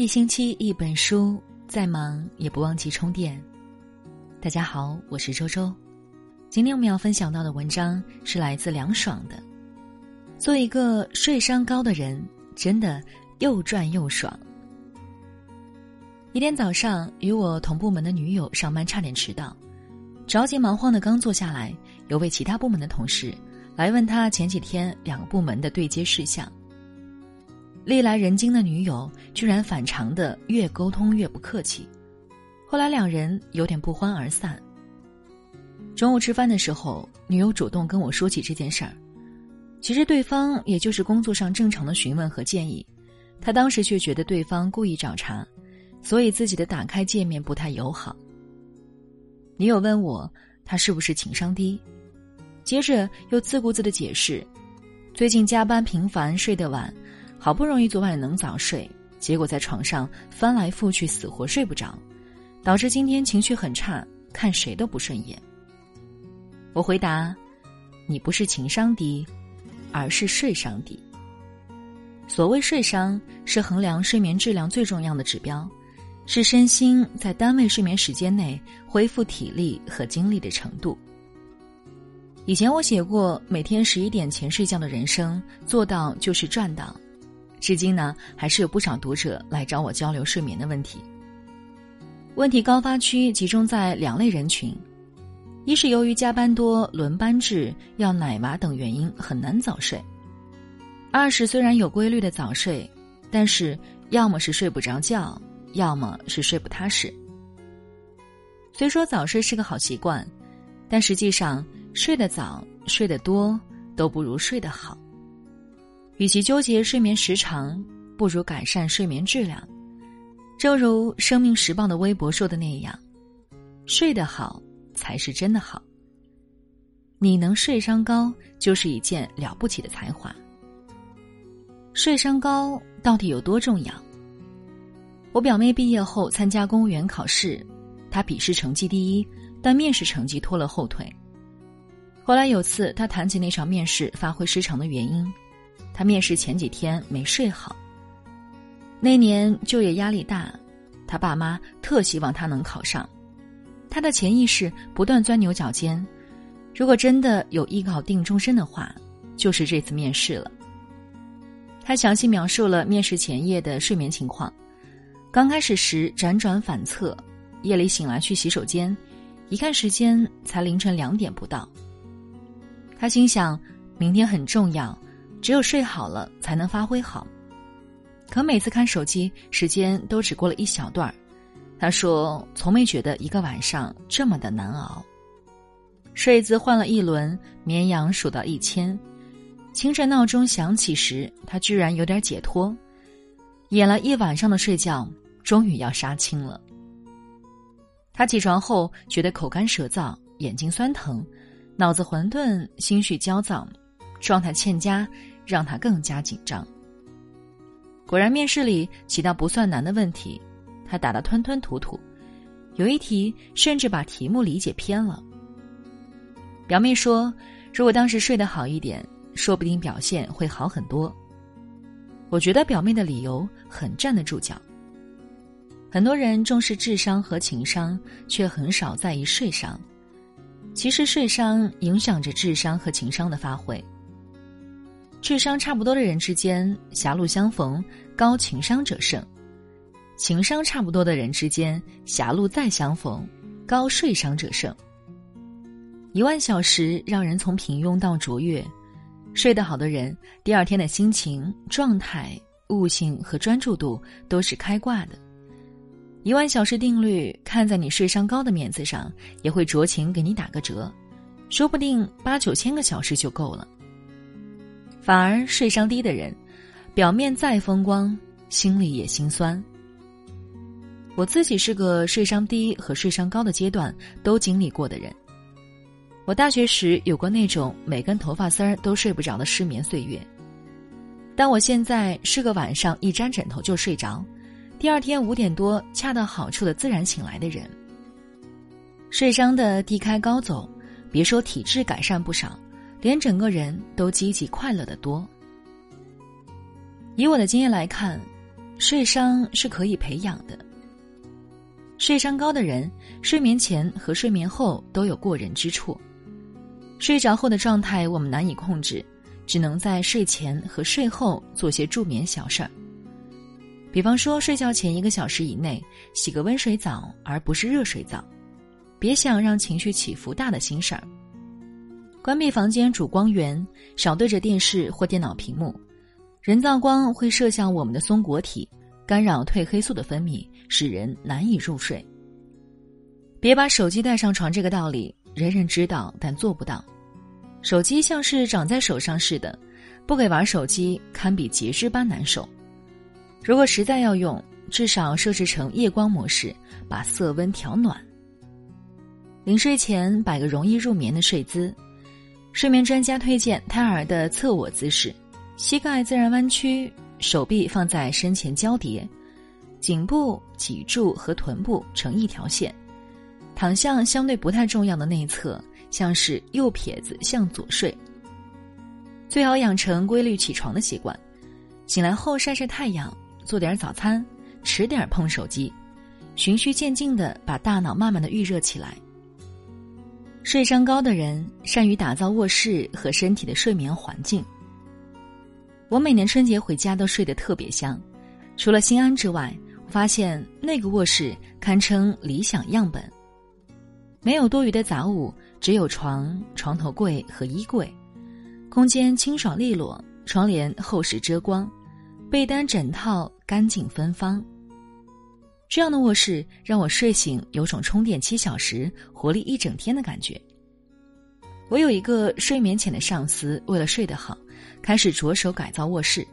一星期一本书，再忙也不忘记充电。大家好，我是周周。今天我们要分享到的文章是来自凉爽的。做一个睡商高的人，真的又赚又爽。一天早上，与我同部门的女友上班差点迟到，着急忙慌的刚坐下来，有位其他部门的同事来问他前几天两个部门的对接事项。历来人精的女友，居然反常的越沟通越不客气。后来两人有点不欢而散。中午吃饭的时候，女友主动跟我说起这件事儿。其实对方也就是工作上正常的询问和建议，她当时却觉得对方故意找茬，所以自己的打开界面不太友好。女友问我，他是不是情商低？接着又自顾自的解释，最近加班频繁，睡得晚。好不容易昨晚能早睡，结果在床上翻来覆去，死活睡不着，导致今天情绪很差，看谁都不顺眼。我回答：“你不是情商低，而是睡商低。所谓睡商，是衡量睡眠质量最重要的指标，是身心在单位睡眠时间内恢复体力和精力的程度。以前我写过，每天十一点前睡觉的人生，做到就是赚到。”至今呢，还是有不少读者来找我交流睡眠的问题。问题高发区集中在两类人群：一是由于加班多、轮班制、要奶娃等原因很难早睡；二是虽然有规律的早睡，但是要么是睡不着觉，要么是睡不踏实。虽说早睡是个好习惯，但实际上睡得早、睡得多都不如睡得好。与其纠结睡眠时长，不如改善睡眠质量。正如《生命时报》的微博说的那样：“睡得好才是真的好。”你能睡商高，就是一件了不起的才华。睡商高到底有多重要？我表妹毕业后参加公务员考试，她笔试成绩第一，但面试成绩拖了后腿。后来有次，她谈起那场面试发挥失常的原因。他面试前几天没睡好。那年就业压力大，他爸妈特希望他能考上。他的潜意识不断钻牛角尖，如果真的有艺考定终身的话，就是这次面试了。他详细描述了面试前夜的睡眠情况。刚开始时辗转反侧，夜里醒来去洗手间，一看时间才凌晨两点不到。他心想，明天很重要。只有睡好了才能发挥好，可每次看手机时间都只过了一小段儿。他说：“从没觉得一个晚上这么的难熬。”睡姿换了一轮，绵羊数到一千。清晨闹钟响起时，他居然有点解脱。演了一晚上的睡觉，终于要杀青了。他起床后觉得口干舌燥，眼睛酸疼，脑子混沌，心绪焦躁，状态欠佳。让他更加紧张。果然，面试里几道不算难的问题，他答得吞吞吐吐，有一题甚至把题目理解偏了。表妹说：“如果当时睡得好一点，说不定表现会好很多。”我觉得表妹的理由很站得住脚。很多人重视智商和情商，却很少在意睡商。其实，睡商影响着智商和情商的发挥。智商差不多的人之间，狭路相逢，高情商者胜；情商差不多的人之间，狭路再相逢，高睡商者胜。一万小时让人从平庸到卓越，睡得好的人，第二天的心情、状态、悟性和专注度都是开挂的。一万小时定律，看在你睡商高的面子上，也会酌情给你打个折，说不定八九千个小时就够了。反而睡商低的人，表面再风光，心里也心酸。我自己是个睡商低和睡商高的阶段都经历过的人。我大学时有过那种每根头发丝儿都睡不着的失眠岁月，但我现在是个晚上一沾枕头就睡着，第二天五点多恰到好处的自然醒来的人。睡商的低开高走，别说体质改善不少。连整个人都积极快乐的多。以我的经验来看，睡伤是可以培养的。睡伤高的人，睡眠前和睡眠后都有过人之处。睡着后的状态我们难以控制，只能在睡前和睡后做些助眠小事儿。比方说，睡觉前一个小时以内洗个温水澡，而不是热水澡。别想让情绪起伏大的心事儿。关闭房间主光源，少对着电视或电脑屏幕。人造光会射向我们的松果体，干扰褪黑素的分泌，使人难以入睡。别把手机带上床，这个道理人人知道，但做不到。手机像是长在手上似的，不给玩手机堪比截肢般难受。如果实在要用，至少设置成夜光模式，把色温调暖。临睡前摆个容易入眠的睡姿，睡眠专家推荐胎儿的侧卧姿势，膝盖自然弯曲，手臂放在身前交叠，颈部、脊柱和臀部成一条线，躺向相对不太重要的内侧，像是右撇子向左睡。最好养成规律起床的习惯，醒来后晒晒太阳，做点早餐，迟点碰手机，循序渐进的把大脑慢慢的预热起来。睡商高的人善于打造卧室和身体的睡眠环境。我每年春节回家都睡得特别香，除了心安之外，我发现那个卧室堪称理想样本。没有多余的杂物，只有床、床头柜和衣柜，空间清爽利落，窗帘厚实遮光，被单枕套干净芬芳。这样的卧室让我睡醒有种充电七小时、活力一整天的感觉。我有一个睡眠浅的上司，为了睡得好，开始着手改造卧室，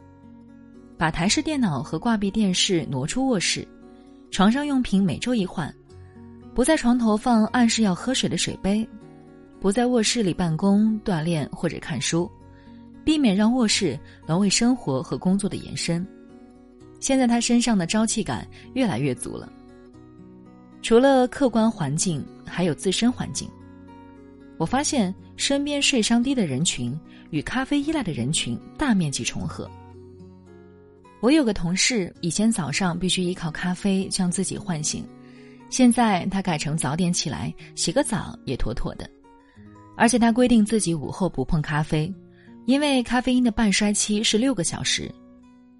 把台式电脑和挂壁电视挪出卧室，床上用品每周一换，不在床头放暗示要喝水的水杯，不在卧室里办公、锻炼或者看书，避免让卧室沦为生活和工作的延伸。现在他身上的朝气感越来越足了。除了客观环境，还有自身环境。我发现身边睡伤低的人群与咖啡依赖的人群大面积重合。我有个同事，以前早上必须依靠咖啡将自己唤醒，现在他改成早点起来洗个澡也妥妥的，而且他规定自己午后不碰咖啡，因为咖啡因的半衰期是六个小时。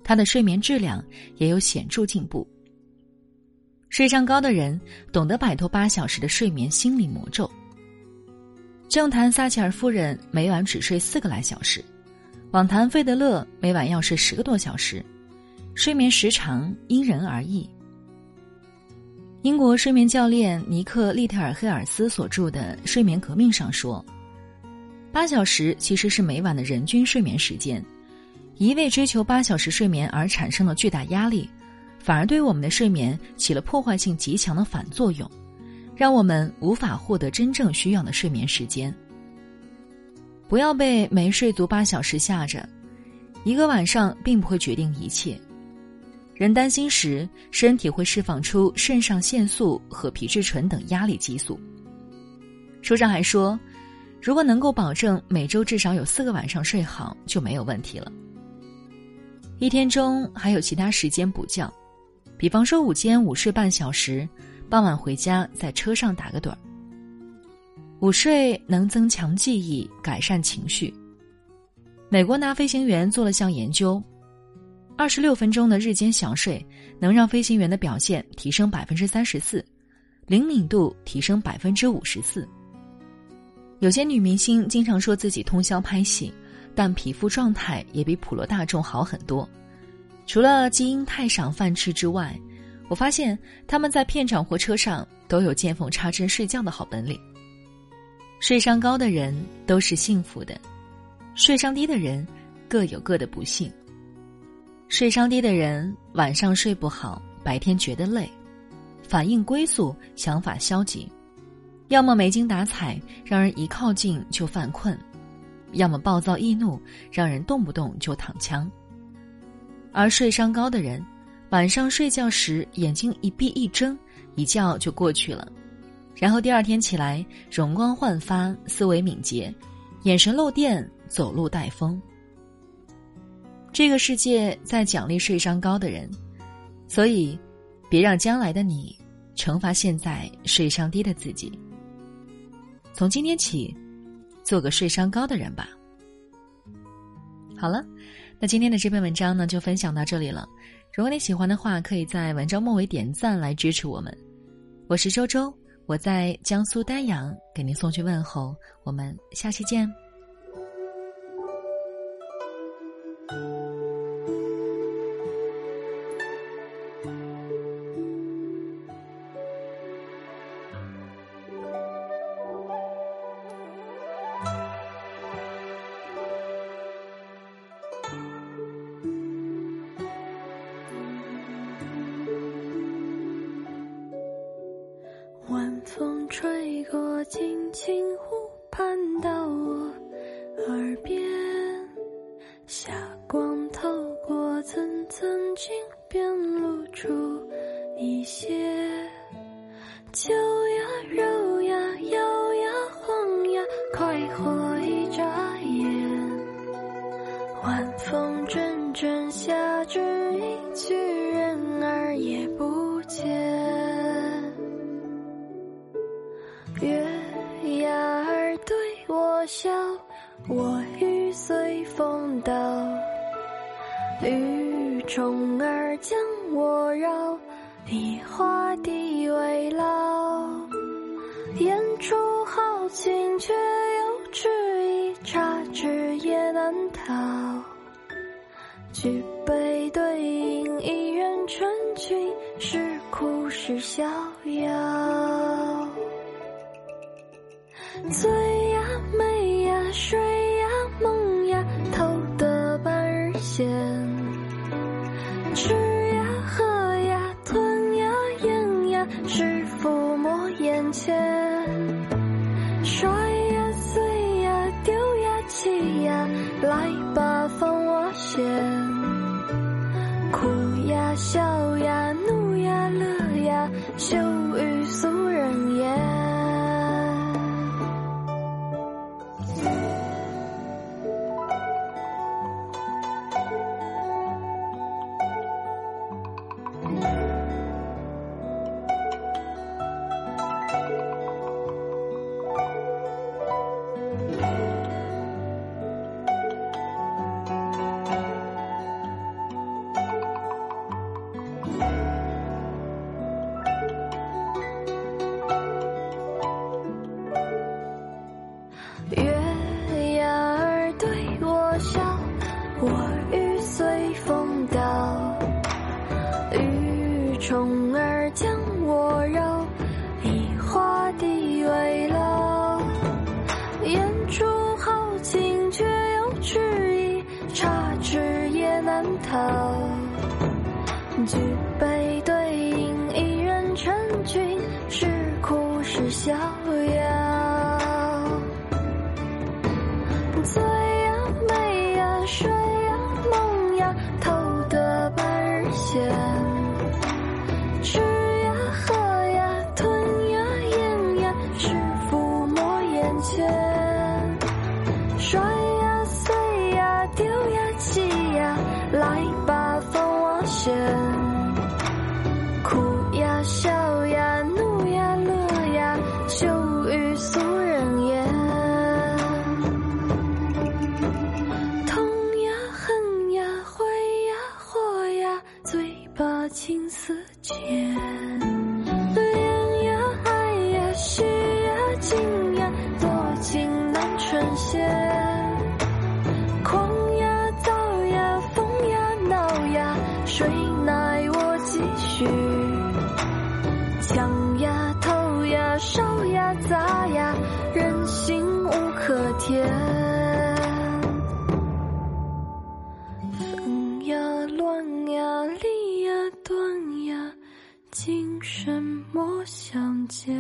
他的睡眠质量也有显著进步。睡上高的人懂得摆脱八小时的睡眠心理魔咒。政坛撒切尔夫人每晚只睡四个来小时，网坛费德勒每晚要睡十个多小时，睡眠时长因人而异。英国睡眠教练尼克利特尔黑尔斯所著的《睡眠革命》上说，八小时其实是每晚的人均睡眠时间。一味追求八小时睡眠而产生了巨大压力，反而对我们的睡眠起了破坏性极强的反作用，让我们无法获得真正需要的睡眠时间。不要被没睡足八小时吓着，一个晚上并不会决定一切。人担心时，身体会释放出肾上腺素和皮质醇等压力激素。书上还说，如果能够保证每周至少有四个晚上睡好，就没有问题了。一天中还有其他时间补觉，比方说午间午睡半小时，傍晚回家在车上打个盹儿。午睡能增强记忆，改善情绪。美国拿飞行员做了项研究，二十六分钟的日间小睡能让飞行员的表现提升百分之三十四，灵敏度提升百分之五十四。有些女明星经常说自己通宵拍戏。但皮肤状态也比普罗大众好很多，除了基因太赏饭吃之外，我发现他们在片场或车上都有见缝插针睡觉的好本领。睡商高的人都是幸福的，睡商低的人各有各的不幸。睡商低的人晚上睡不好，白天觉得累，反应龟速，想法消极，要么没精打采，让人一靠近就犯困。要么暴躁易怒，让人动不动就躺枪；而睡伤高的人，晚上睡觉时眼睛一闭一睁，一觉就过去了，然后第二天起来容光焕发，思维敏捷，眼神漏电，走路带风。这个世界在奖励睡伤高的人，所以，别让将来的你惩罚现在睡商低的自己。从今天起，做个睡商高的人吧。好了，那今天的这篇文章呢，就分享到这里了。如果你喜欢的话，可以在文章末尾点赞来支持我们。我是周周，我在江苏丹阳给您送去问候。我们下期见。晚风吹过轻轻湖畔，到我耳边，我笑，我欲随风倒。雨虫儿将我绕，梨花地为牢。言出豪情，却又迟疑，差之也难逃。举杯对饮，一人成群，是哭是笑笑呀，怒呀，乐呀，羞也难逃。举杯对饮，一人成群，是哭是逍遥。醉呀，美呀，睡呀，梦呀，偷得半日闲。吃呀，喝呀，吞呀，咽呀，是抚摸眼前。摔难成仙。狂呀，躁呀，疯呀，闹呀，谁奈我继续？抢呀，偷呀，烧呀，砸呀，人心无可填。分呀，乱呀，离呀，断呀，今生莫相见。